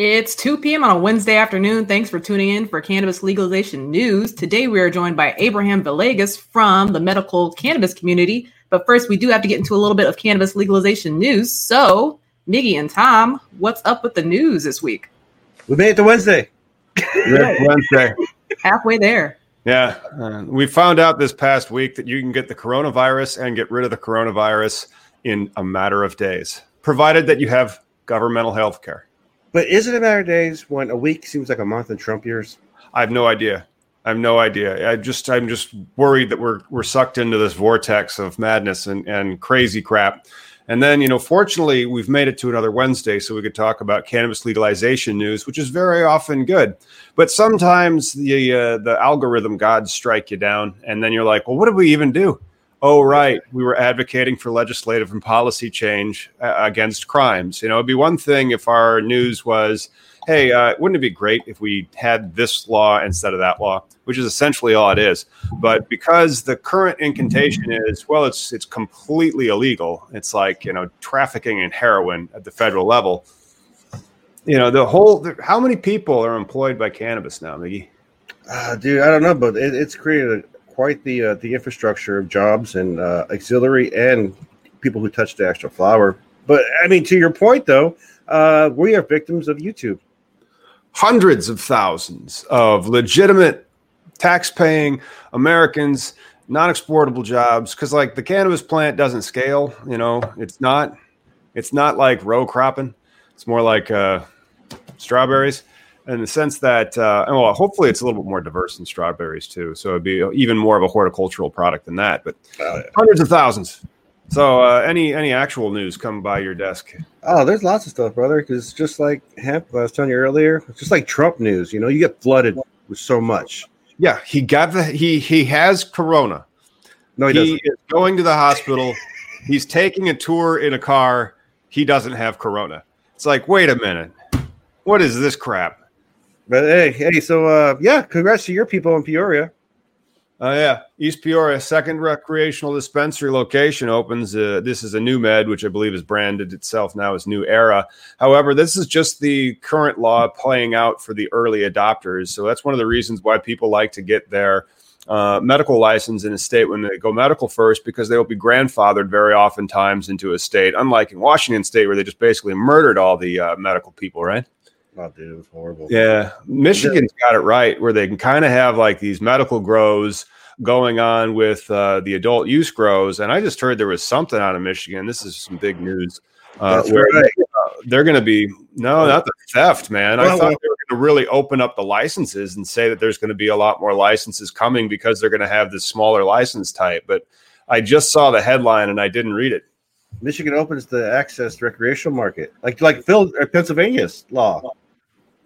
It's 2 p.m. on a Wednesday afternoon. Thanks for tuning in for cannabis legalization news. Today we are joined by Abraham Villegas from the medical cannabis community. But first, we do have to get into a little bit of cannabis legalization news. So, Miggy and Tom, what's up with the news this week? We made it to Wednesday. Wednesday. Halfway there. Yeah. Uh, we found out this past week that you can get the coronavirus and get rid of the coronavirus in a matter of days, provided that you have governmental health care. But is it a matter of days when a week seems like a month in Trump years? I have no idea. I have no idea. I just I'm just worried that we're we're sucked into this vortex of madness and, and crazy crap. And then, you know, fortunately, we've made it to another Wednesday, so we could talk about cannabis legalization news, which is very often good. But sometimes the uh, the algorithm gods strike you down, and then you're like, well, what did we even do? Oh, right, we were advocating for legislative and policy change uh, against crimes. You know, it'd be one thing if our news was, hey, uh, wouldn't it be great if we had this law instead of that law, which is essentially all it is. But because the current incantation is, well, it's it's completely illegal. It's like you know trafficking in heroin at the federal level. You know, the whole how many people are employed by cannabis now, Miggy? Uh, dude, I don't know, but it, it's created a, quite the uh, the infrastructure of jobs and uh, auxiliary and people who touch the actual flower. But I mean, to your point, though, uh, we are victims of YouTube hundreds of thousands of legitimate tax-paying Americans, non-exportable jobs. Because like the cannabis plant doesn't scale. You know, it's not. It's not like row cropping. It's more like uh, strawberries in the sense that, uh, well, hopefully it's a little bit more diverse than strawberries too. So it'd be even more of a horticultural product than that. But Oh, yeah. hundreds of thousands. So uh, any any actual news come by your desk? Oh, there's lots of stuff, brother. Because just like hemp, I was telling you earlier, just like Trump news. You know, you get flooded with so much. Yeah, he got the he he has corona. No, he, he doesn't. is going to the hospital. He's taking a tour in a car. He doesn't have corona. It's like, wait a minute. What is this crap? But hey, hey, so uh, yeah, congrats to your people in Peoria. Oh yeah, East Peoria, second recreational dispensary location opens. Uh, this is a NuMed, which I believe is branded itself now as NuEra. However, this is just the current law playing out for the early adopters. So that's one of the reasons why people like to get their uh, medical license in a state when they go medical first, because they will be grandfathered very oftentimes into a state. Unlike in Washington State, where they just basically murdered all the uh, medical people, right? Oh, dude, it was horrible. Yeah, Michigan's got it right where they can kind of have like these medical grows going on with uh, the adult use grows. And I just heard there was something out of Michigan. This is some big news. Uh, where right. uh, they're going to be no, not the theft, man. I thought well- they were going to really open up the licenses and say that there's going to be a lot more licenses coming because they're going to have this smaller license type. But I just saw the headline and I didn't read it. Michigan opens the access recreational market, like like Phil, uh, Pennsylvania's law.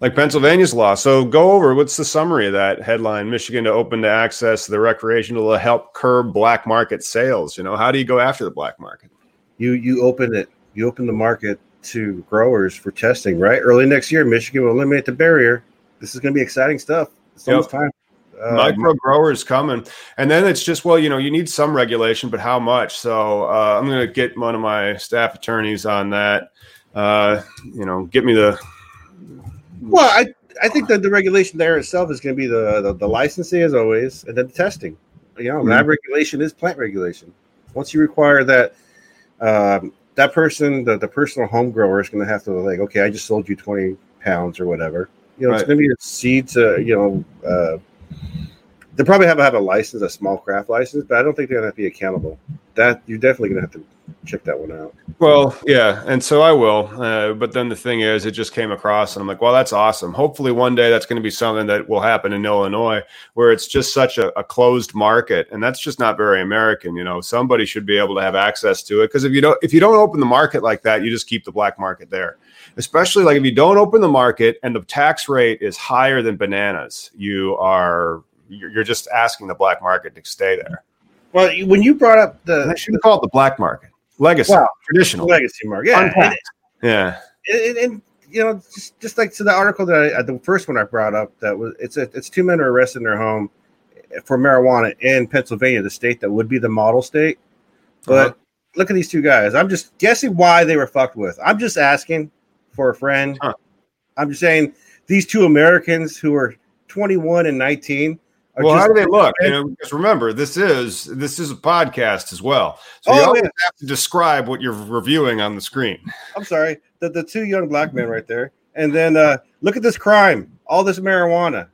like Pennsylvania's law. So go over what's the summary of that headline? Michigan to open to access the recreational to help curb black market sales. You know, how do you go after the black market? You you open it, you open the market to growers for testing. Right, early next year, Michigan will eliminate the barrier. This is going to be exciting stuff. It's Yep. almost time. Uh, Micro growers coming, and then it's just well, you know, you need some regulation, but how much? So uh, I'm going to get one of my staff attorneys on that uh, you know, get me the. Well, I I think that the regulation there itself is going to be the, the, the licensing as always, and then the testing. You know, mm-hmm. lab regulation is plant regulation. Once you require that, um, that person, the, the personal home grower is going to have to like, okay, I just sold you twenty pounds or whatever. You know, right. it's going to be a seed to you know. Uh, they probably have to have a license, a small craft license, but I don't think they're going to be accountable. That you're definitely to have to check that one out. Well, yeah, and so I will. Uh, but then the thing is, it just came across, and I'm like, well, that's awesome. Hopefully, one day that's going to be something that will happen in Illinois, where it's just such a, a closed market, and that's just not very American. You know, somebody should be able to have access to it because if you don't, if you don't open the market like that, you just keep the black market there. Especially like if you don't open the market and the tax rate is higher than bananas, you are you're just asking the black market to stay there. Well, when you brought up the, I shouldn't call it the black market, legacy, wow. traditional legacy market, yeah, and, yeah, and, and, you know, just just like to the article that I, the first one I brought up, that was it's a, it's two men are arrested in their home for marijuana in Pennsylvania, the state that would be the model state. But uh-huh. look at these two guys. I'm just guessing why they were fucked with. I'm just asking for a friend. Huh. I'm just saying these two Americans who are 21 and 19 well, how do they look? You know, because remember, this is this is a podcast as well, so oh, you always yeah. have to describe what you're reviewing on the screen. I'm sorry, the the two young black men right there, and then uh, look at this crime, all this marijuana.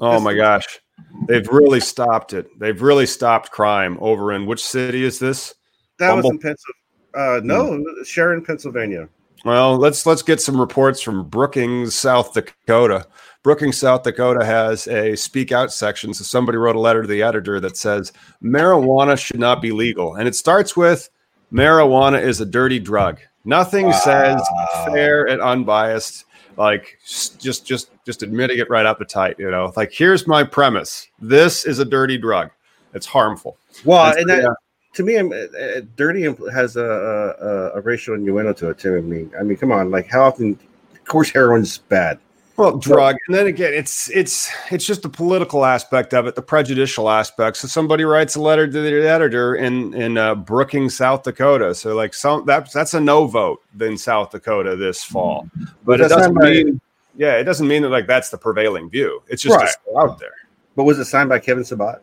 Oh this my gosh, they've really stopped it. They've really stopped crime over in which city is this? That Bumble? was in Pennsylvania. Uh, no, hmm. Sharon, Pennsylvania. Well, let's let's get some reports from Brookings, South Dakota. Brookings, South Dakota has a speak out section. So somebody wrote a letter to the editor that says marijuana should not be legal. And it starts with marijuana is a dirty drug. Nothing wow. says fair and unbiased like just just just admitting it right up the tight you know like here's my premise this is a dirty drug it's harmful well and, that, yeah. To me uh, uh, dirty has a, a, a racial innuendo to it to me i mean come on like how often of course heroin's bad well, drug, and then again, it's it's it's just the political aspect of it, the prejudicial aspect. So somebody writes a letter to the editor in in uh, Brookings, South Dakota. So like some that's that's a no vote in South Dakota this fall, but it doesn't mean yeah, it doesn't mean that like that's the prevailing view. It's just right. out there. But was it signed by Kevin Sabet?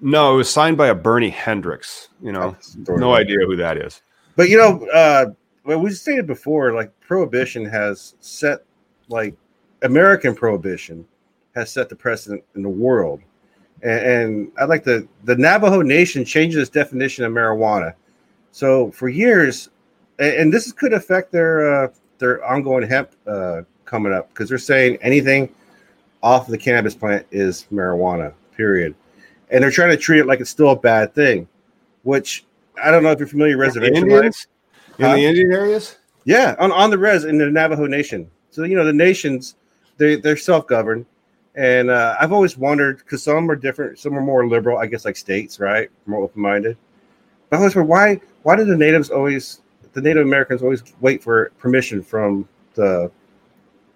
No, it was signed by a Bernie Hendricks. You know, no idea who that is. But you know, uh, well, we stated before, like prohibition has set like American prohibition has set the precedent in the world. And, and I'd like the the Navajo Nation changed its definition of marijuana. So for years, and, and this could affect their uh, their ongoing hemp uh, coming up because they're saying anything off the cannabis plant is marijuana. Period. And they're trying to treat it like it's still a bad thing, which I don't know if you're familiar with reservation Indians in the Indian areas. Yeah, on, on the res in the Navajo Nation. So you know the nations they they're self governed, and uh, I've always wondered because some are different, some are more liberal, I guess, like states, right, more open minded. But I always wonder why why do the natives always the Native Americans always wait for permission from the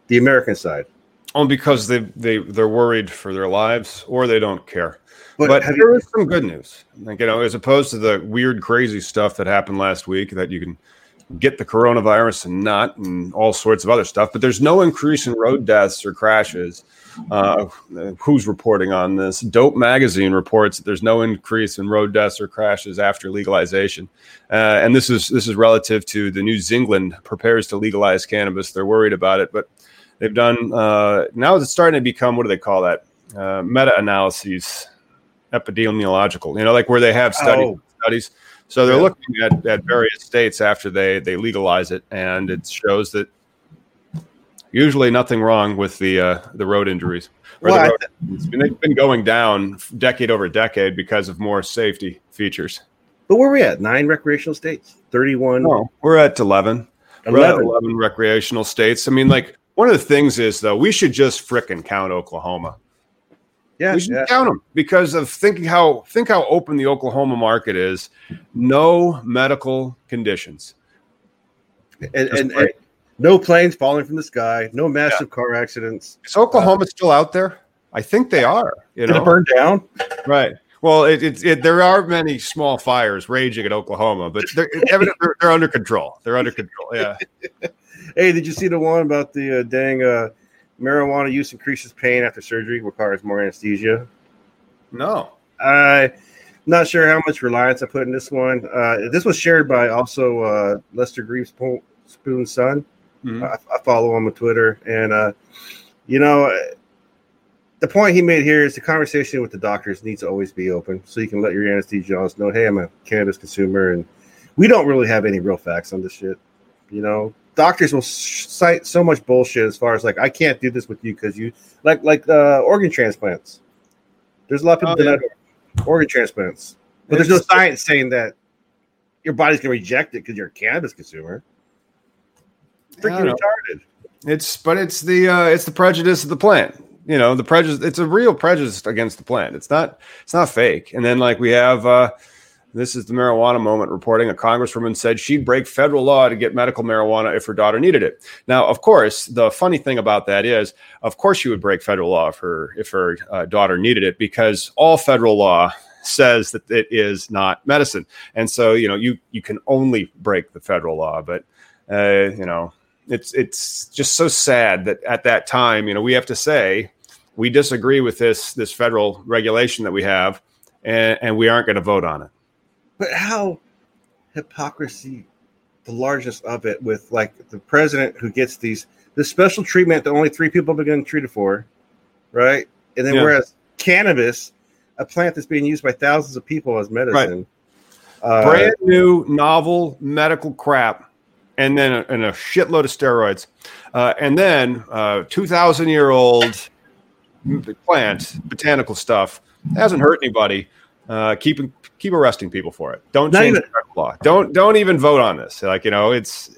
the American side? Oh, because they they they're worried for their lives, or they don't care. But, but there you, is some good news, like you know, as opposed to the weird, crazy stuff that happened last week that you can get the coronavirus and not, and all sorts of other stuff. But there's no increase in road deaths or crashes. Uh, who's reporting on this? Dope Magazine reports that there's no increase in road deaths or crashes after legalization, uh, and this is this is relative to the New Zealand prepares to legalize cannabis. They're worried about it, but they've done uh, now. It's starting to become what do they call that? Uh, meta analyses, epidemiological. You know, like where they have studies. Oh. studies so they're yeah. looking at, at various states after they they legalize it, and it shows that usually nothing wrong with the uh, the road injuries. Well, the road, they've been going down decade over decade because of more safety features. But where are we at? Nine recreational states, thirty-one. No, we're at eleven. 11. We're at eleven recreational states. I mean, like one of the things is though, we should just fricking count Oklahoma. Yeah, we should yeah. count them because of thinking how think how open the Oklahoma market is. No medical conditions, and, and, and no planes falling from the sky, no massive yeah. car accidents. Is Oklahoma uh, still out there? I think they are. You know, burned down. Right. Well, it, it, it, there are many small fires raging in Oklahoma, but they're, they're, they're under control. They're under control. Yeah. hey, did you see the one about the uh, dang uh, marijuana use increases pain after surgery, requires more anesthesia? No. I'm not sure how much reliance I put in this one. Uh, this was shared by also uh, Lester Grinspoon's son. Mm-hmm. I, I, follow him on Twitter, and uh, you know the point he made here is the conversation with the doctors needs to always be open so you can let your anesthesiologist know, hey, I'm a cannabis consumer, and we don't really have any real facts on this shit. You know, doctors will cite so much bullshit as far as like, I can't do this with you because you like like uh, organ transplants. There's a lot of people oh, yeah. organ transplants, but it's, there's no science saying that your body's gonna reject it because you're a cannabis consumer. Freaking retarded. It's but it's the uh, it's the prejudice of the plant you know the prejudice it's a real prejudice against the plant it's not it's not fake and then like we have uh this is the marijuana moment reporting. A congresswoman said she'd break federal law to get medical marijuana if her daughter needed it. Now of course the funny thing about that is of course she would break federal law if her if her uh, daughter needed it because all federal law says that it is not medicine. And so you know you you can only break the federal law but uh, you know it's it's just so sad that at that time you know we have to say we disagree with this this federal regulation that we have, and, and we aren't going to vote on it. But how hypocrisy, the largest of it, with like the president who gets these this special treatment that only three people have been getting treated for, right? And then yeah. whereas cannabis, a plant that's being used by thousands of people as medicine, right. uh, brand new novel medical crap, and then a, and a shitload of steroids, uh, and then uh, two thousand year old plant, botanical stuff, hasn't hurt anybody. Uh, keep arresting people for it. Don't Not change even, the law. Don't don't even vote on this. Like you know, it's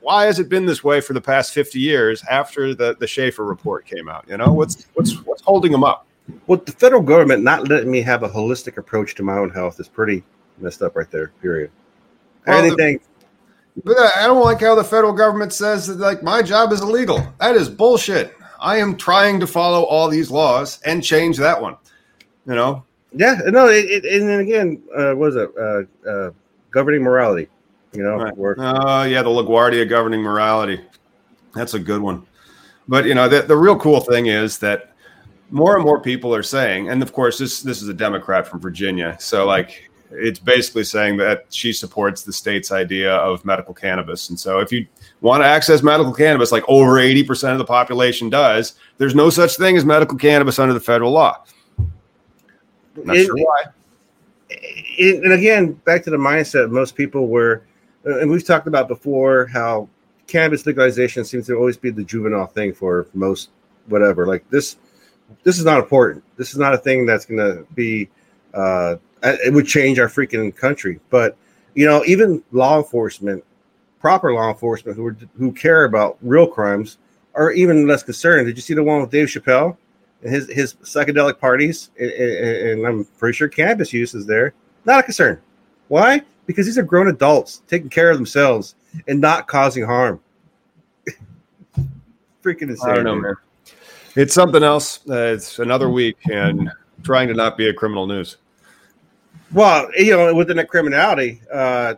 why has it been this way for the past fifty years after the the Shafer report came out? You know, what's what's what's holding them up? Well, the federal government not letting me have a holistic approach to my own health is pretty messed up right there. Period. Well, Anything. The, but I don't like how the federal government says that like my job is illegal. That is bullshit. I am trying to follow all these laws and change that one. You know? Yeah, no, it, it, and then again, uh, what is it? Uh, uh, governing morality. You know, right. uh, yeah, the LaGuardia governing morality. That's a good one. But you know, the, the real cool thing is that more and more people are saying, and of course, this this is a Democrat from Virginia, so like it's basically saying that she supports the state's idea of medical cannabis. And so if you want to access medical cannabis, like over 80% of the population does, there's no such thing as medical cannabis under the federal law. Not it, sure why. It, and again, back to the mindset, most people were, and we've talked about before how cannabis legalization seems to always be the juvenile thing for most whatever. Like this, this is not important. This is not a thing that's going to be uh, it would change our freaking country. But you know, even law enforcement, proper law enforcement who are, who care about real crimes, are even less concerned. Did you see the one with Dave Chappelle his his psychedelic parties? And, I'm pretty sure cannabis use is there. Not a concern. Why? Because these are grown adults taking care of themselves and not causing harm. freaking insane. I don't know, man. It's something else. Uh, it's another week and trying to not be a criminal news. Well, you know, within the criminality, uh,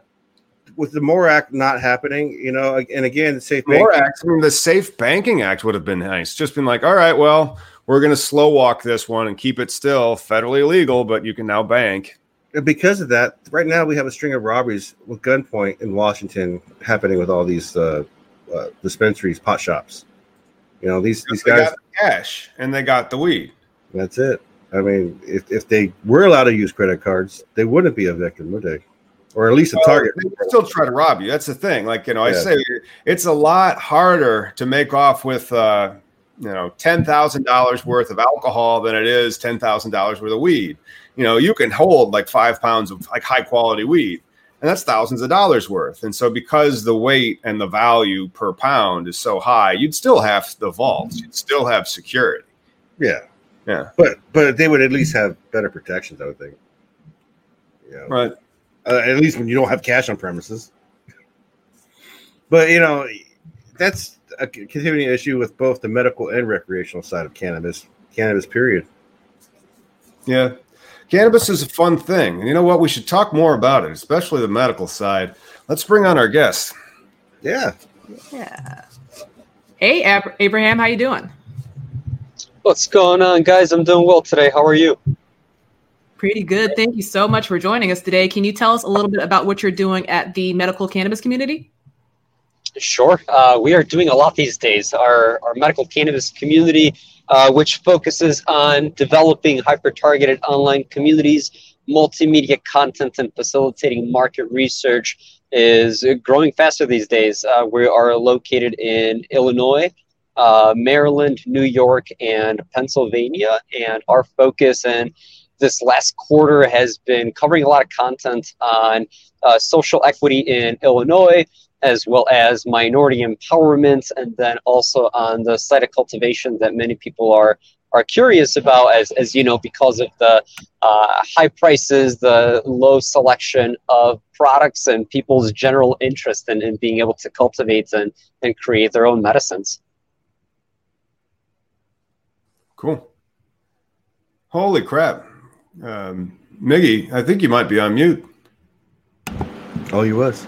with the MORE Act not happening, you know, and again, the Safe MORE Act, I mean, the Safe Banking Act would have been nice. Just been like, all right, well, we're going to slow walk this one and keep it still federally illegal, but you can now bank. And Because of that, right now we have a string of robberies with gunpoint in Washington happening with all these uh, uh, dispensaries, pot shops. You know, these these guys got cash and they got the weed. That's it. I mean, if, if they were allowed to use credit cards, they wouldn't be a victim, would they? Or at least a target. They still try to rob you. That's the thing. Like, you know, yeah. I say it's a lot harder to make off with, uh, you know, $10,000 worth of alcohol than it is $10,000 worth of weed. You know, you can hold like five pounds of like high quality weed, and that's thousands of dollars worth. And so, because the weight and the value per pound is so high, you'd still have the vaults, you'd still have security. Yeah. Yeah, but but they would at least have better protections, I would think. Yeah, right. Uh, at least when you don't have cash on premises. But you know, that's a continuing issue with both the medical and recreational side of cannabis. Cannabis, period. Yeah, Cannabis is a fun thing. And you know what? We should talk more about it, especially the medical side. Let's bring on our guest. Yeah. Yeah. Hey, Ab- Abraham, how you doing? What's going on, guys? I'm doing well today. How are you? Pretty good. Thank you so much for joining us today. Can you tell us a little bit about what you're doing at the medical cannabis community? Sure. Uh, we are doing a lot these days. Our, our medical cannabis community, uh, which focuses on developing hyper targeted online communities, multimedia content, and facilitating market research, is growing faster these days. Uh, we are located in Illinois, uh, Maryland, New York, and Pennsylvania. And our focus and this last quarter has been covering a lot of content on uh, social equity in Illinois, as well as minority empowerment, and then also on the site of cultivation that many people are are curious about, as as you know, because of the uh, high prices, the low selection of products, and people's general interest in, in being able to cultivate and and create their own medicines. Cool. Holy crap. Um, Miggy, I think you might be on mute. Oh, you was.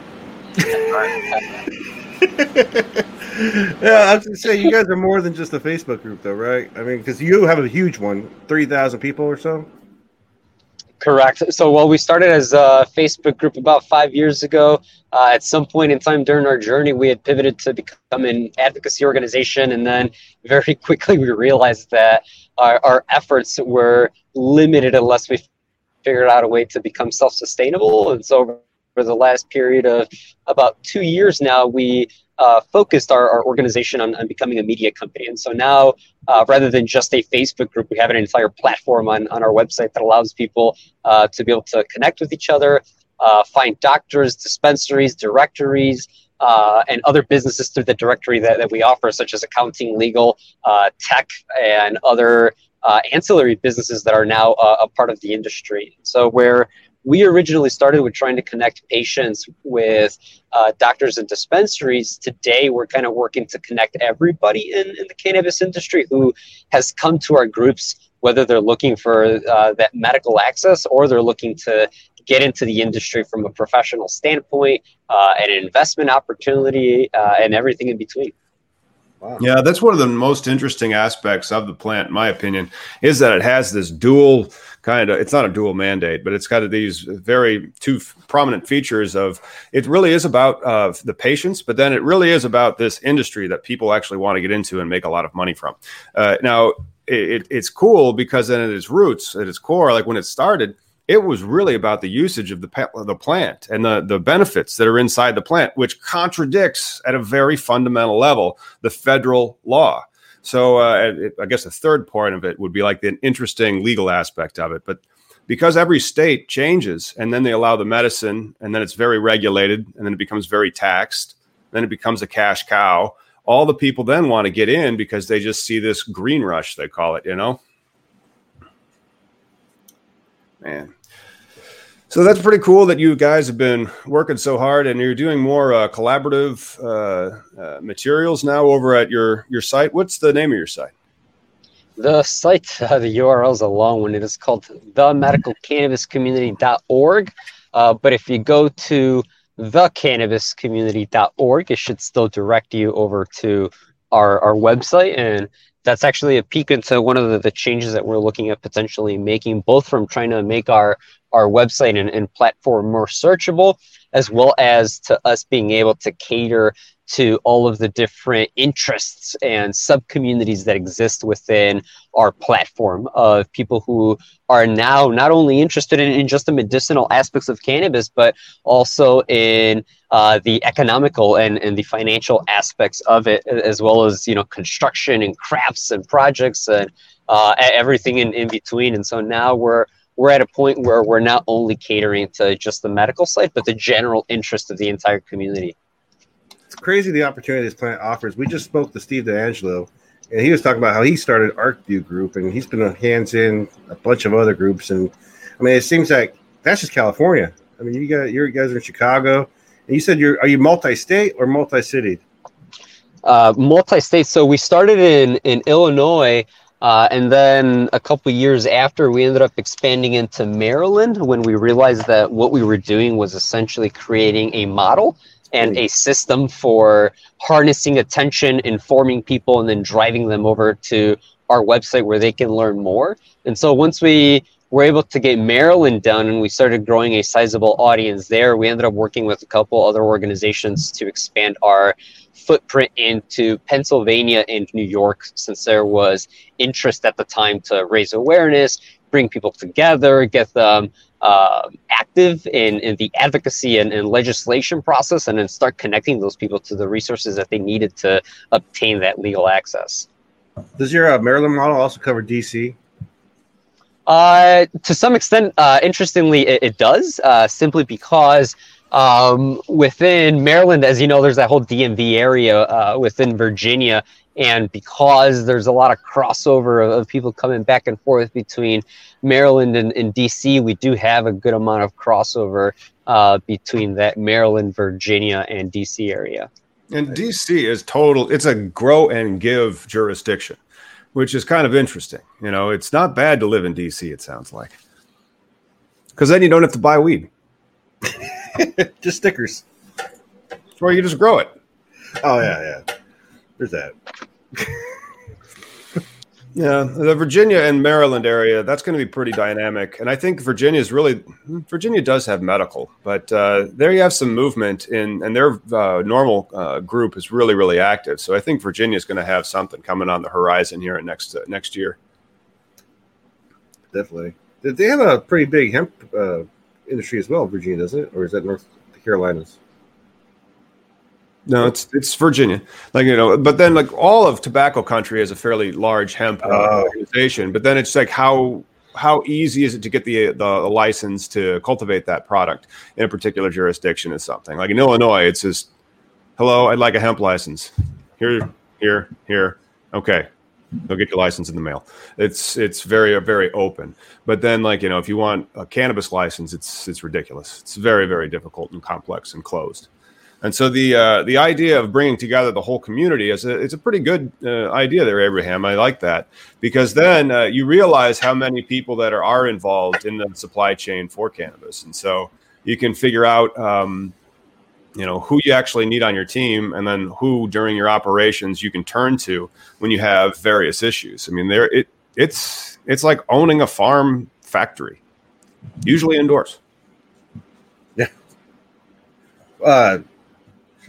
yeah, I was gonna say you guys are more than just a Facebook group, though, right? I mean, because you have a huge one, three thousand people or so. Correct. So, well, we started as a Facebook group about five years ago. Uh, at some point in time during our journey, we had pivoted to become an advocacy organization, and then very quickly we realized that our, our efforts were limited unless we figured out a way to become self-sustainable. And so, for the last period of about two years now, we uh, focused our, our organization on, on, becoming a media company. And so now, uh, rather than just a Facebook group, we have an entire platform on, on our website that allows people uh, to be able to connect with each other, uh, find doctors, dispensaries, directories, uh, and other businesses through the directory that, that we offer, such as accounting, legal, uh, tech, and other ancillary businesses that are now a part of the industry. So, where we originally started with trying to connect patients with uh, doctors and dispensaries. Today, we're kind of working to connect everybody in, in the cannabis industry who has come to our groups, whether they're looking for uh, that medical access or they're looking to get into the industry from a professional standpoint, uh, an investment opportunity, uh, and everything in between. Wow. Yeah, that's one of the most interesting aspects of the plant, in my opinion, is that it has this dual kind of it's not a dual mandate, but it's got these very two prominent features of it really is about uh, the patients, but then it really is about this industry that people actually want to get into and make a lot of money from. Uh, now, it, it's cool because then at its roots, at its core, like when it started, it was really about the usage of the the plant and the the benefits that are inside the plant, which contradicts at a very fundamental level the federal law. So uh, it, I guess the third part of it would be like the interesting legal aspect of it, but because every state changes and then they allow the medicine and then it's very regulated and then it becomes very taxed then it becomes a cash cow all the people then want to get in because they just see this green rush they call it you know man so that's pretty cool that you guys have been working so hard and you're doing more uh, collaborative uh, uh, materials now over at your your site. What's the name of your site? The site, uh, the URL is a long one. It is called themedicalcannabiscommunity.org. Uh, but if you go to thecannabiscommunity.org, it should still direct you over to our, our website. And that's actually a peek into one of the, the changes that we're looking at potentially making, both from trying to make our our website and, and platform more searchable, as well as to us being able to cater to all of the different interests and sub communities that exist within our platform of people who are now not only interested in, in just the medicinal aspects of cannabis, but also in uh, the economical and, and the financial aspects of it, as well as you know construction and crafts and projects and uh, everything in, in between. And so now we're we're at a point where we're not only catering to just the medical side, but the general interest of the entire community. It's crazy the opportunity this plant offers. We just spoke to Steve DeAngelo, and he was talking about how he started ArcView Group, and he's been a hands in a bunch of other groups. And I mean, it seems like that's just California. I mean, you got you guys are in Chicago, and you said you're are you multi-state or multi-city? Uh, multi-state. So we started in in Illinois Uh, and then a couple years after, we ended up expanding into Maryland when we realized that what we were doing was essentially creating a model and a system for harnessing attention, informing people, and then driving them over to our website where they can learn more. And so once we were able to get Maryland done and we started growing a sizable audience there, we ended up working with a couple other organizations to expand our footprint into Pennsylvania and New York since there was interest at the time to raise awareness, bring people together, get them uh, active in, in the advocacy and, and legislation process, and then start connecting those people to the resources that they needed to obtain that legal access. Does your uh, Maryland model also cover DC? Uh, to some extent, uh, interestingly, it, it does, uh, simply because um, within Maryland, as you know, there's that whole DMV area uh, within Virginia. And because there's a lot of crossover of, of people coming back and forth between Maryland and, and, DC, we do have a good amount of crossover uh, between that Maryland, Virginia, and DC area. And DC is total, it's a grow and give jurisdiction, which is kind of interesting. You know, it's not bad to live in DC, it sounds like. Because then you don't have to buy weed. just stickers. Or you just grow it. Oh yeah, yeah. There's that. yeah, the Virginia and Maryland area that's going to be pretty dynamic, and I think Virginia is really Virginia does have medical, but uh, there you have some movement in, and their uh, NORML uh, group is really really active. So I think Virginia is going to have something coming on the horizon here next uh, next year. Definitely, they have a pretty big hemp uh, industry as well. Virginia does it, or is that North Carolinas? No, it's it's Virginia. Like you know, but then like all of tobacco country has a fairly large hemp oh. organization. But then it's like how how easy is it to get the the license to cultivate that product in a particular jurisdiction is something. Like in Illinois, it's just hello, I'd like a hemp license. Here, here, here. Okay, they'll get your license in the mail. It's it's very very open. But then like you know if you want a cannabis license, it's it's ridiculous. It's very very difficult and complex and closed. And so the uh, the idea of bringing together the whole community is a, it's a pretty good uh, idea there, Abraham. I like that. Because then uh, you realize how many people that are, are involved in the supply chain for cannabis, and so you can figure out um, you know who you actually need on your team and then who during your operations you can turn to when you have various issues. I mean there it it's it's like owning a farm factory usually indoors. Yeah. Uh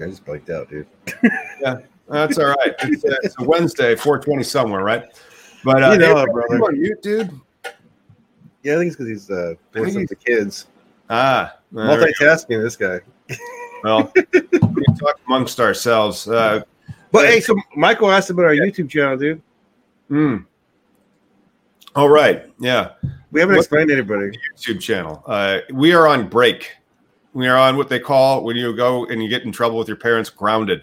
i just blanked out dude yeah that's all right it's, uh, it's a wednesday 420 somewhere right but uh, you know, hey, brother. on you dude yeah i think it's because he's uh forcing the kids ah multitasking this guy well, we talk amongst ourselves. Uh, but hey, so Michael asked about our yeah. YouTube channel, dude. Hmm. All right. Yeah. We haven't explained anybody. YouTube channel. Uh, we are on break. We are on what they call when you go and you get in trouble with your parents, grounded.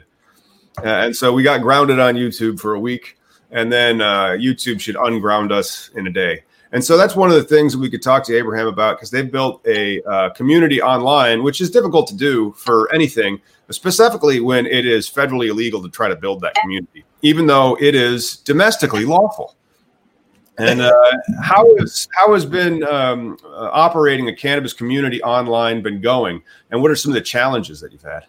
Uh, and so we got grounded on YouTube for a week, and then uh, YouTube should unground us in a day. And so that's one of the things we could talk to Abraham about because they've built a uh, community online, which is difficult to do for anything, specifically when it is federally illegal to try to build that community, even though it is domestically lawful. And uh, how is how has been um, uh, operating a cannabis community online been going, and what are some of the challenges that you've had?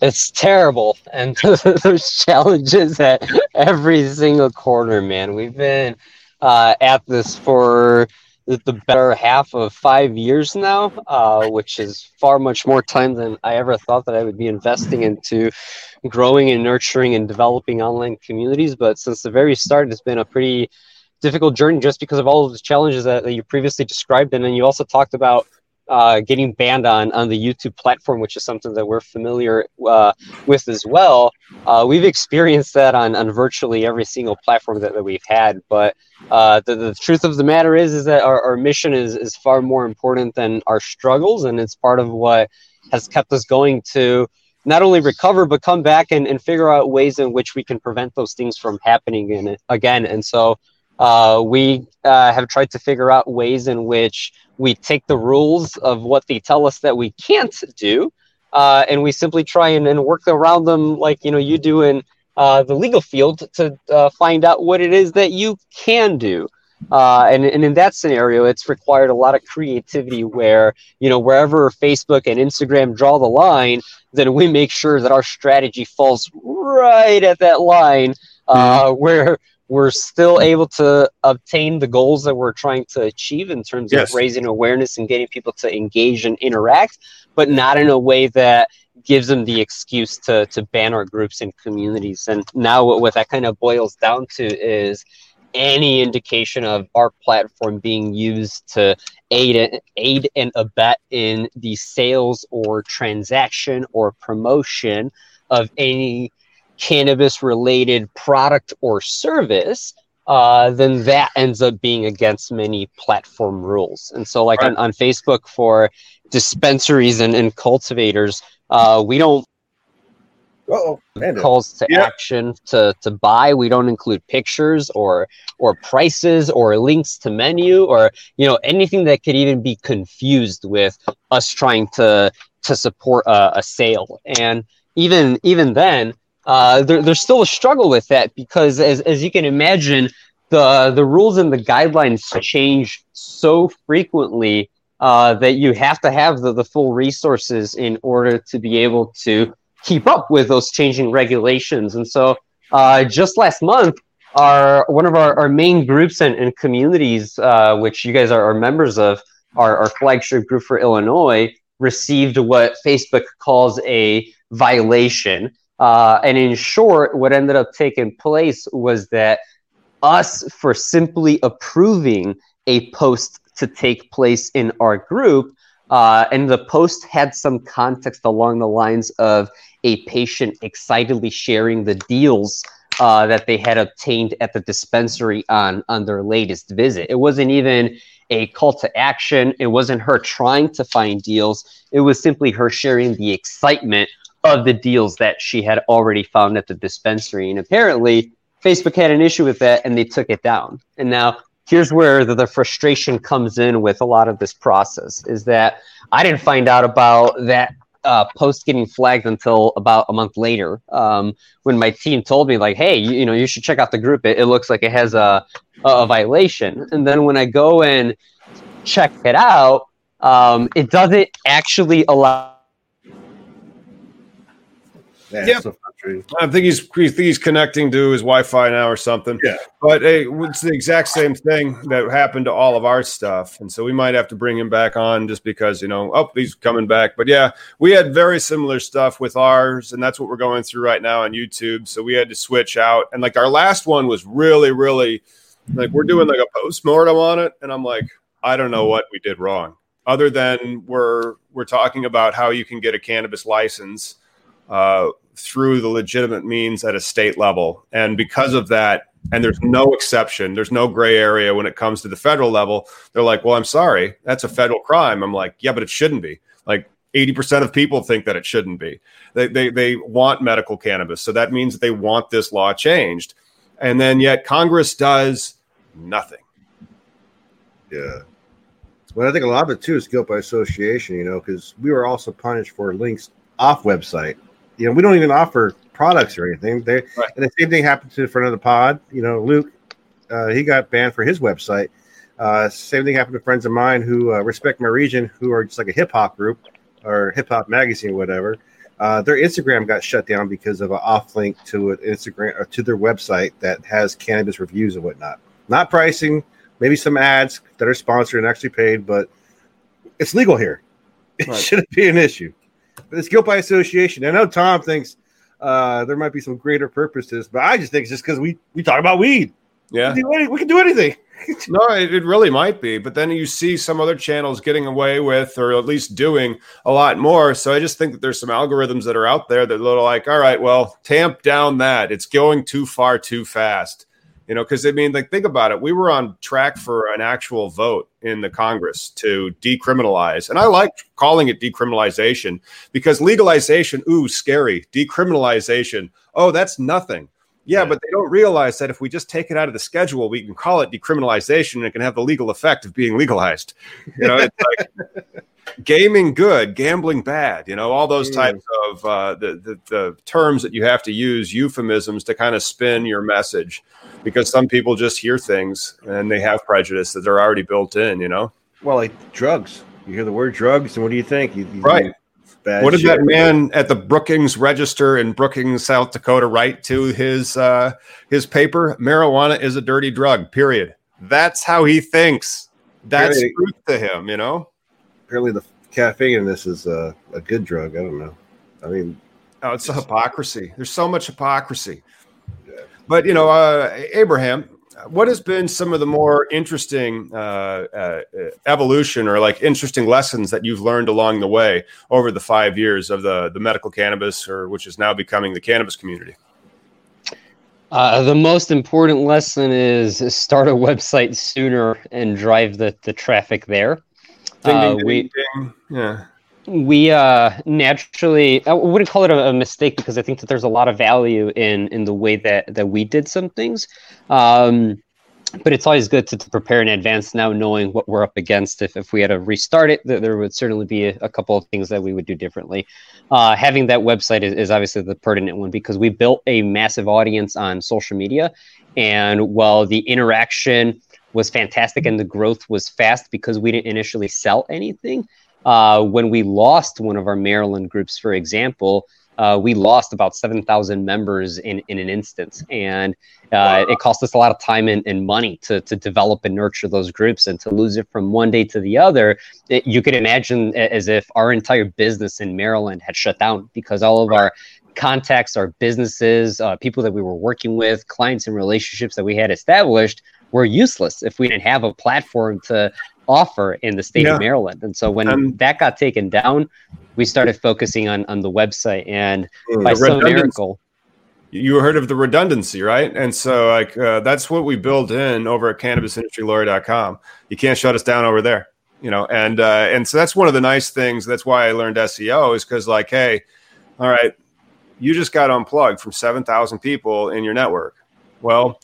it's terrible. And there's challenges at every single corner man. We've been uh, at this for the better half of five years now uh, which is far much more time than i ever thought that i would be investing into growing and nurturing and developing online communities. But since the very start it's been a pretty difficult journey just because of all of the challenges that, that you previously described. And then you also talked about uh, getting banned on on the YouTube platform, which is something that we're familiar uh, with as well. Uh, we've experienced that on, on virtually every single platform that, that we've had. But uh, the, the truth of the matter is is that our, our mission is, is far more important than our struggles, and it's part of what has kept us going to not only recover but come back and, and figure out ways in which we can prevent those things from happening in, again. And so uh, we uh, have tried to figure out ways in which we take the rules of what they tell us that we can't do, uh, and we simply try and, and, work around them like you know you do in uh, the legal field to uh, find out what it is that you can do. Uh, and, and in that scenario, it's required a lot of creativity where, you know, wherever Facebook and Instagram draw the line, then we make sure that our strategy falls right at that line uh, mm-hmm. where we're still able to obtain the goals that we're trying to achieve in terms yes. of raising awareness and getting people to engage and interact, but not in a way that gives them the excuse to, to ban our groups and communities. And now what, what that kind of boils down to is any indication of our platform being used to aid aid and abet in the sales or transaction or promotion of any cannabis related product or service uh, then that ends up being against many platform rules. And so, like right. on, on Facebook for dispensaries and, and cultivators, uh, we don't uh-oh. calls to yeah. action to, to buy. We don't include pictures or or prices or links to menu or you know anything that could even be confused with us trying to to support a, a sale. And even even then, uh, there, there's still a struggle with that because as as you can imagine, the the rules and the guidelines change so frequently uh, that you have to have the, the full resources in order to be able to keep up with those changing regulations. And so, uh, just last month, our one of our, our main groups and, and communities, uh, which you guys are, are members of, our, our flagship group for Illinois, received what Facebook calls a violation. Uh, and in short, what ended up taking place was that us for simply approving a post to take place in our group uh, and the post had some context along the lines of a patient excitedly sharing the deals uh, that they had obtained at the dispensary on on their latest visit. It wasn't even a call to action. It wasn't her trying to find deals. It was simply her sharing the excitement of the deals that she had already found at the dispensary. And apparently, Facebook had an issue with that, and they took it down. And now here's where the, the, frustration comes in with a lot of this process is that I didn't find out about that uh, post getting flagged until about a month later um, when my team told me like, hey, you, you, know, you should check out the group. It, it looks like it has a, a violation. And then when I go and check it out, um, it doesn't actually allow yeah, so I think he's I think he's connecting to his Wi-Fi now or something. Yeah, but hey, it's the exact same thing that happened to all of our stuff, and so we might have to bring him back on just because you know, oh, he's coming back. But yeah, we had very similar stuff with ours, and that's what we're going through right now on YouTube. So we had to switch out, and like our last one was really, really like we're doing like a post mortem on it, and I'm like, I don't know what we did wrong, other than we're we're talking about how you can get a cannabis license uh, through the legitimate means at a state level. And because of that, and there's no exception, there's no gray area when it comes to the federal level. They're like, well, I'm sorry, that's a federal crime. I'm like, yeah, but it shouldn't be. Like 80% of people think that it shouldn't be. They, they, they want medical cannabis. So that means that they want this law changed. And then yet Congress does nothing. Yeah. Well, I think a lot of it too is guilt by association, you know, because we were also punished for links off website you know, we don't even offer products or anything. They right. and the same thing happened to the front of the pod. You know, Luke, uh, he got banned for his website. Uh, same thing happened to friends of mine who uh, respect my region, who are just like a hip hop group or hip hop magazine, whatever. Uh, their Instagram got shut down because of an off link to an Instagram or to their website that has cannabis reviews and whatnot. Not pricing, maybe some ads that are sponsored and actually paid, but it's legal here. It right. shouldn't be an issue but it's guilt by association. I know Tom thinks uh, there might be some greater purpose to this, but I just think it's just because we we talk about weed. Yeah, we can do, we can do anything. no, it, it, really might be. But then you see some other channels getting away with, or at least doing a lot more. So I just think that there's some algorithms that are out there that are like, all right, well, tamp down that. It's going too far too fast. You know, because I mean, like, think about it. We were on track for an actual vote in the Congress to decriminalize. And I like calling it decriminalization because legalization, ooh, scary. Decriminalization, oh, that's nothing. Yeah, but they don't realize that if we just take it out of the schedule, we can call it decriminalization and it can have the legal effect of being legalized. You know, it's like gaming good, gambling bad, you know, all those types of uh, the, the, the terms that you have to use, euphemisms to kind of spin your message because some people just hear things and they have prejudice that they're already built in, you know? Well, like drugs. You hear the word drugs, and what do you think? You, you Right. what did shit. that man at the Brookings Register in Brookings, South Dakota, write to his uh, his paper? Marijuana is a dirty drug. Period. That's how he thinks. That's Period. truth to him. You know. Apparently, the caffeine in this is uh, a good drug. I don't know. I mean, Oh, it's a hypocrisy. There's so much hypocrisy. Yeah. But you know, uh, Abraham, what has been some of the more interesting uh, uh, evolution or like interesting lessons that you've learned along the way over the five years of the the medical cannabis, or which is now becoming the cannabis community? Uh, the most important lesson is start a website sooner and drive the, the traffic there. Ding, Uh, ding, we ding. Yeah. we uh, naturally I wouldn't call it a, a mistake because I think that there's a lot of value in in the way that that we did some things. Um, but it's always good to, to prepare in advance now knowing what we're up against if, if we had to restart it there, there would certainly be a, a couple of things that we would do differently uh, having that website is, is obviously the pertinent one because we built a massive audience on social media and while the interaction was fantastic and the growth was fast because we didn't initially sell anything uh, when we lost one of our maryland groups for example uh, we lost about 7,000 members in, in an instance. And uh, it cost us a lot of time and, and money to, to develop and nurture those groups and to lose it from one day to the other. It, you could imagine as if our entire business in Maryland had shut down because all of our contacts, our businesses, uh, people that we were working with, clients and relationships that we had established were useless if we didn't have a platform to offer in the state Yeah. of Maryland. And so when Um, that got taken down, we started focusing on, on the website and mm, by some miracle, you heard of the redundancy, right? And so, like, uh, that's what we built in over at cannabisindustrylawyer.com. You can't shut us down over there, you know. And uh, and so that's one of the nice things. That's why I learned SEO is because, like, hey, all right, you just got unplugged from seven thousand people in your network. Well,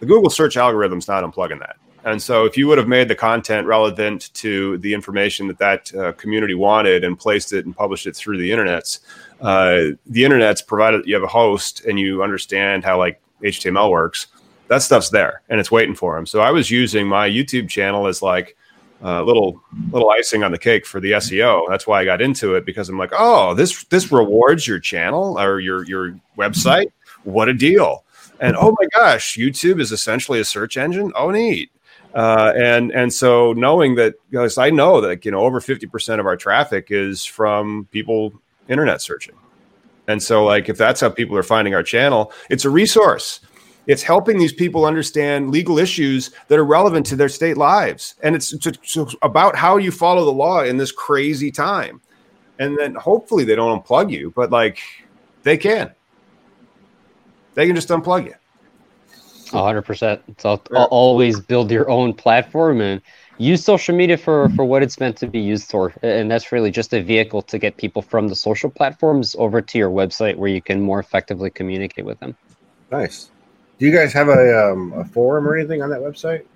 the Google search algorithm's not unplugging that. And so, if you would have made the content relevant to the information that that uh, community wanted and placed it and published it through the internets, uh, the internet's provided that you have a host and you understand how like HTML works. That stuff's there and it's waiting for them. So I was using my YouTube channel as like a little little icing on the cake for the SEO. That's why I got into it because I'm like, oh, this this rewards your channel or your your website. What a deal! And oh my gosh, YouTube is essentially a search engine. Oh, neat. Uh, and and so knowing that, because I know that you know over fifty percent of our traffic is from people internet searching, and so like if that's how people are finding our channel, it's a resource. It's helping these people understand legal issues that are relevant to their state lives, and it's, it's, it's about how you follow the law in this crazy time. And then hopefully they don't unplug you, but like they can, they can just unplug you. hundred percent. So al- always build your own platform and use social media for for what it's meant to be used for, and that's really just a vehicle to get people from the social platforms over to your website where you can more effectively communicate with them. nice. Do you guys have a, um, a forum or anything on that website?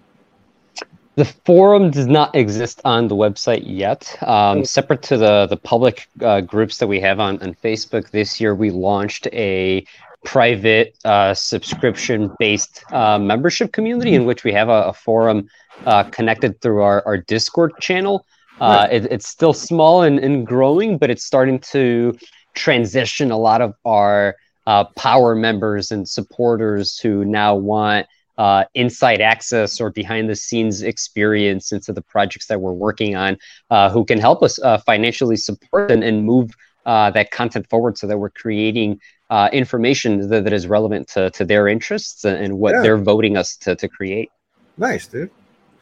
The forum does not exist on the website yet. Um, separate to the the public uh, groups that we have on, on Facebook, this year we launched a private uh, subscription based uh, membership community in which we have a, a forum uh, connected through our, our Discord channel. Uh, it, it's still small and, and growing, but it's starting to transition a lot of our uh, power members and supporters who now want uh, inside access or behind the scenes experience into the projects that we're working on, uh, who can help us uh, financially support and, and move uh, that content forward so that we're creating uh, information that, that is relevant to, to their interests and, and what Yeah. they're voting us to, to create. Nice, dude.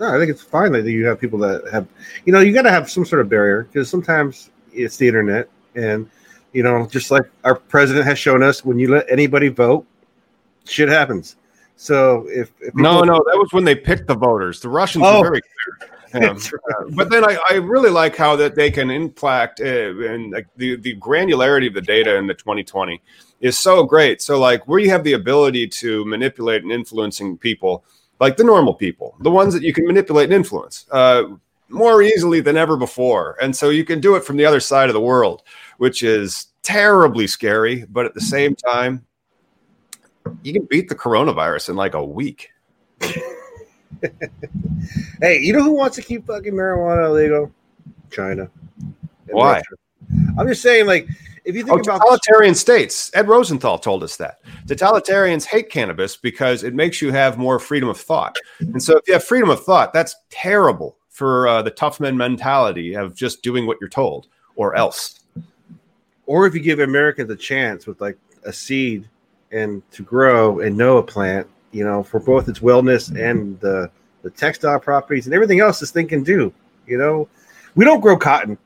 No, I think it's fine that you have people that have, you know, you got to have some sort of barrier because sometimes it's the internet, and you know, just like our president has shown us, when you let anybody vote, shit happens. So if, if No, people- no, that was when they picked the voters. The Russians Oh. were very clear. Um, uh, but then I, I really like how that they can impact uh, and like the the granularity of the data in the 2020 is so great. So like where you have the ability to manipulate and influencing people, like the normal people, the ones that you can manipulate and influence. Uh, more easily than ever before. And so you can do it from the other side of the world, which is terribly scary, but at the same time, you can beat the coronavirus in like a week. hey, you know who wants to keep fucking marijuana illegal? China. Why? Russia. I'm just saying, like, if you think Oh, about totalitarian states. Ed Rosenthal told us that. Totalitarians hate cannabis because it makes you have more freedom of thought. And so if you have freedom of thought, that's terrible for uh, the tough men mentality of just doing what you're told or else. or if you give America the chance with like a seed and to grow and know a plant, you know, for both its wellness and the the textile properties and everything else this thing can do. You know, we don't grow cotton,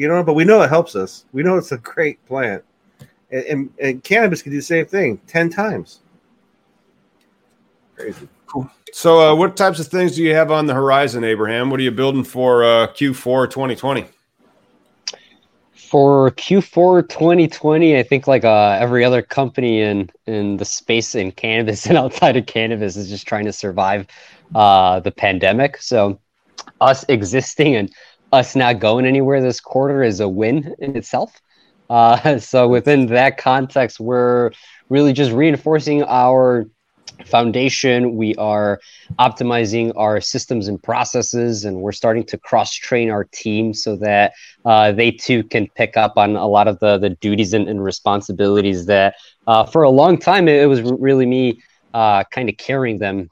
you know, but we know it helps us. We know it's a great plant, and and, and cannabis can do the same thing ten times. Crazy. So, uh, what types of things do you have on the horizon, Abraham? What are you building for uh, Q4 2020? For Q4 2020, I think like uh, every other company in in the space in cannabis and outside of cannabis is just trying to survive uh, the pandemic. So us existing and us not going anywhere this quarter is a win in itself. Uh, so within that context, we're really just reinforcing our foundation. We are optimizing our systems and processes, and we're starting to cross train our team so that uh, they too can pick up on a lot of the the duties and, and responsibilities that uh, for a long time it, it was really me uh, kind of carrying them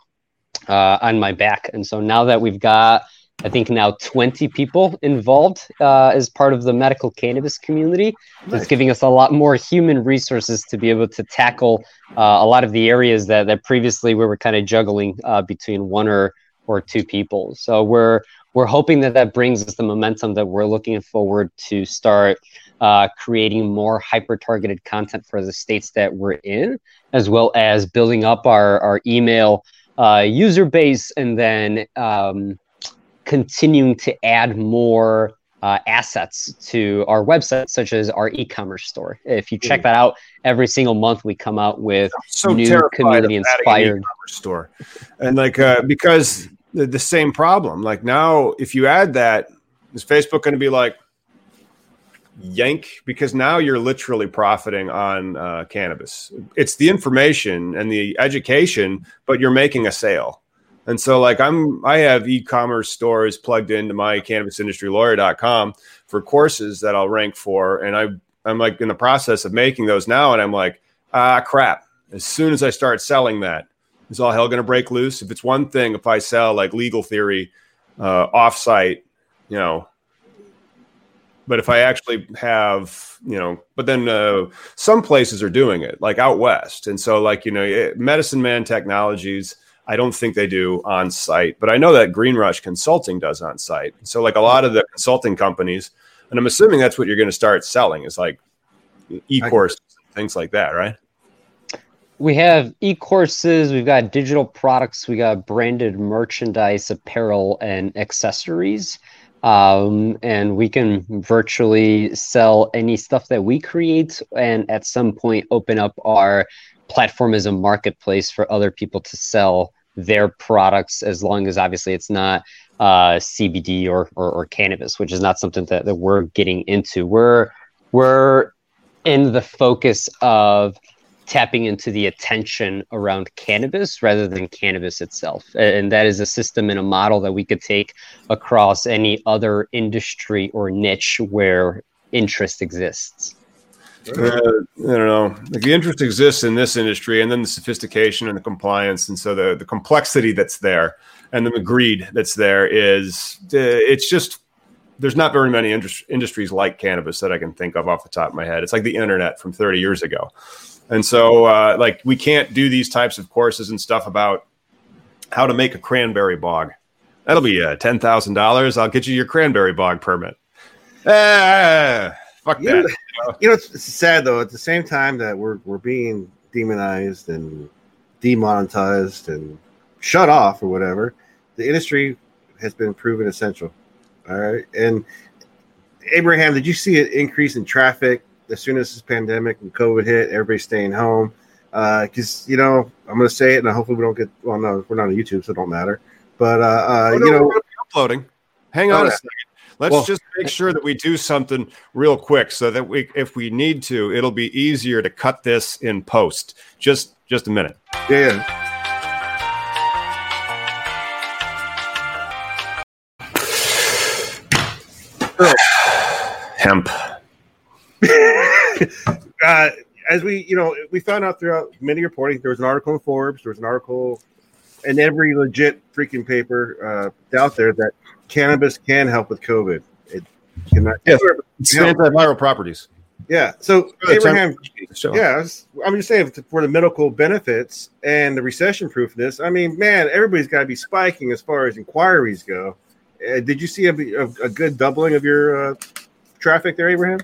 uh, on my back. And so now that we've got I think now 20 people involved uh, as part of the medical cannabis community. Nice. It's giving us a lot more human resources to be able to tackle uh, a lot of the areas that, that previously we were kind of juggling uh, between one or or two people. So we're we're hoping that that brings us the momentum that we're looking forward to start uh, creating more hyper targeted content for the states that we're in, as well as building up our our email uh, user base, and then um, continuing to add more uh, assets to our website, such as our e-commerce store. If you check that out, every single month we come out with so new community of adding an inspired. e-commerce store and like uh, because the, the same problem like now if you add that is facebook going to be like yank because now you're literally profiting on uh, cannabis it's the information and the education but you're making a sale and so like i'm i have e-commerce stores plugged into my cannabisindustrylawyer.com for courses that i'll rank for and i i'm like in the process of making those now and i'm like ah crap as soon as I start selling that, is all hell going to break loose? If it's one thing, if I sell like legal theory uh, offsite, you know, but if I actually have, you know, but then uh, some places are doing it, like out west, and so like you know, it- Medicine Man Technologies. I don't think they do on site, but I know that Green Rush Consulting does on site. So like a lot of the consulting companies, and I'm assuming that's what you're going to start selling is like e-courses, things like that, right? We have e-courses, we've got digital products, we got branded merchandise, apparel, and accessories. Um, and we can virtually sell any stuff that we create and at some point open up our platform as a marketplace for other people to sell their products as long as obviously it's not uh, CBD or, or, or cannabis, which is not something that, that we're getting into. We're we're in the focus of tapping into the attention around cannabis rather than cannabis itself. And that is a system and a model that we could take across any other industry or niche where interest exists. Uh, I don't know. Like the interest exists in this industry, and then the sophistication and the compliance, and so the the complexity that's there, and the greed that's there is uh, it's just there's not very many indus- industries like cannabis that I can think of off the top of my head. It's like the internet from 30 years ago, and so uh, like we can't do these types of courses and stuff about how to make a cranberry bog. That'll be uh, ten thousand dollars. I'll get you your cranberry bog permit. Ah, fuck that. You know, it's, it's sad though. At the same time that we're we're being demonized and demonetized and shut off or whatever, the industry has been proven essential. All right, and Abraham, did you see an increase in traffic as soon as this pandemic and COVID hit, everybody's staying home. Because uh, you know, I'm going to say it, and hopefully we don't get. Well, no, we're not on YouTube, so it don't matter. But uh, uh, oh, no, you know, uploading. Hang on oh, a second. Let's well, just make sure that we do something real quick, so that we, if we need to, it'll be easier to cut this in post. Just, just a minute. Yeah. Hemp. uh, as we, you know, we found out throughout many reporting, there was an article in Forbes, there was an article in every legit freaking paper uh, out there that cannabis can help with COVID. It cannot. Yes, it's antiviral properties. Yeah. So Abraham, yeah, I'm just saying for the medical benefits and the recession proofness. I mean, man, everybody's got to be spiking as far as inquiries go. Uh, did you see a, a, a, good doubling of your uh, traffic there, Abraham?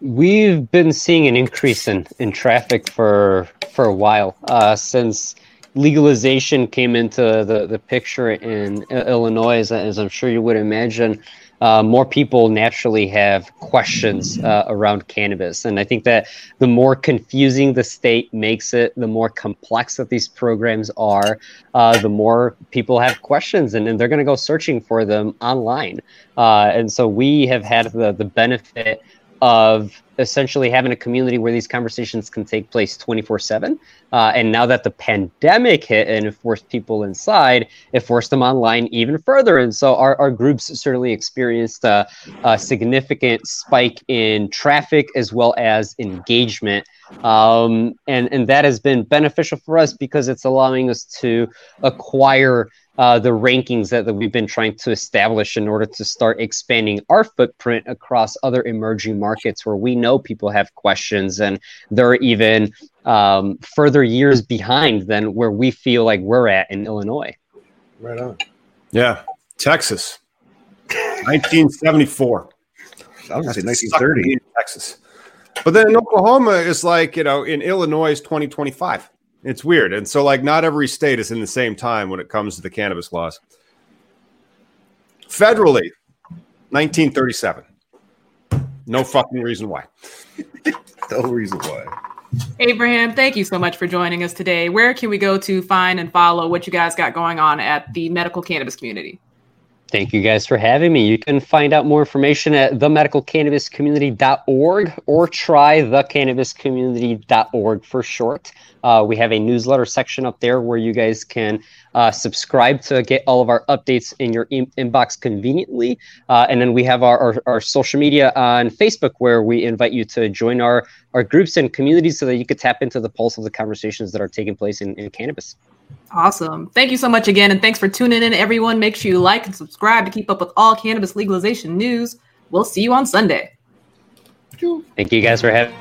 We've been seeing an increase in, in traffic for for a while uh, since legalization came into the, the picture in Illinois, as, as I'm sure you would imagine. Uh, more people naturally have questions uh, around cannabis. And I think that the more confusing the state makes it, the more complex that these programs are, uh, the more people have questions and, and they're going to go searching for them online. Uh, and so we have had the, the benefit of essentially having a community where these conversations can take place 24 uh, 7 and now that the pandemic hit and it forced people inside it forced them online even further. And so our, our groups certainly experienced a, a significant spike in traffic as well as engagement. Um, and and that has been beneficial for us because it's allowing us to acquire uh, the rankings that, that we've been trying to establish in order to start expanding our footprint across other emerging markets where we know people have questions and they're even um, further years behind than where we feel like we're at in Illinois. Right on. Yeah. Texas, 1974. I was going to say 1930. Texas. But then in Oklahoma, it's like, you know, in Illinois, 2025. It's weird. And so, like, not every state is in the same time when it comes to the cannabis laws. Federally, 1937. No fucking reason why. no reason why. Abraham, thank you so much for joining us today. Where can we go to find and follow what you guys got going on at the medical cannabis community? Thank you guys for having me. You can find out more information at themedicalcannabiscommunity.org or try thecannabiscommunity.org for short. Uh, we have a newsletter section up there where you guys can uh, subscribe to get all of our updates in your in- inbox conveniently. Uh, and then we have our, our, our, social media on Facebook where we invite you to join our, our groups and communities so that you could tap into the pulse of the conversations that are taking place in, in cannabis. Awesome. Thank you so much again. And thanks for tuning in, everyone. Make sure you like and subscribe to keep up with all cannabis legalization news. We'll see you on Sunday. Thank you guys for having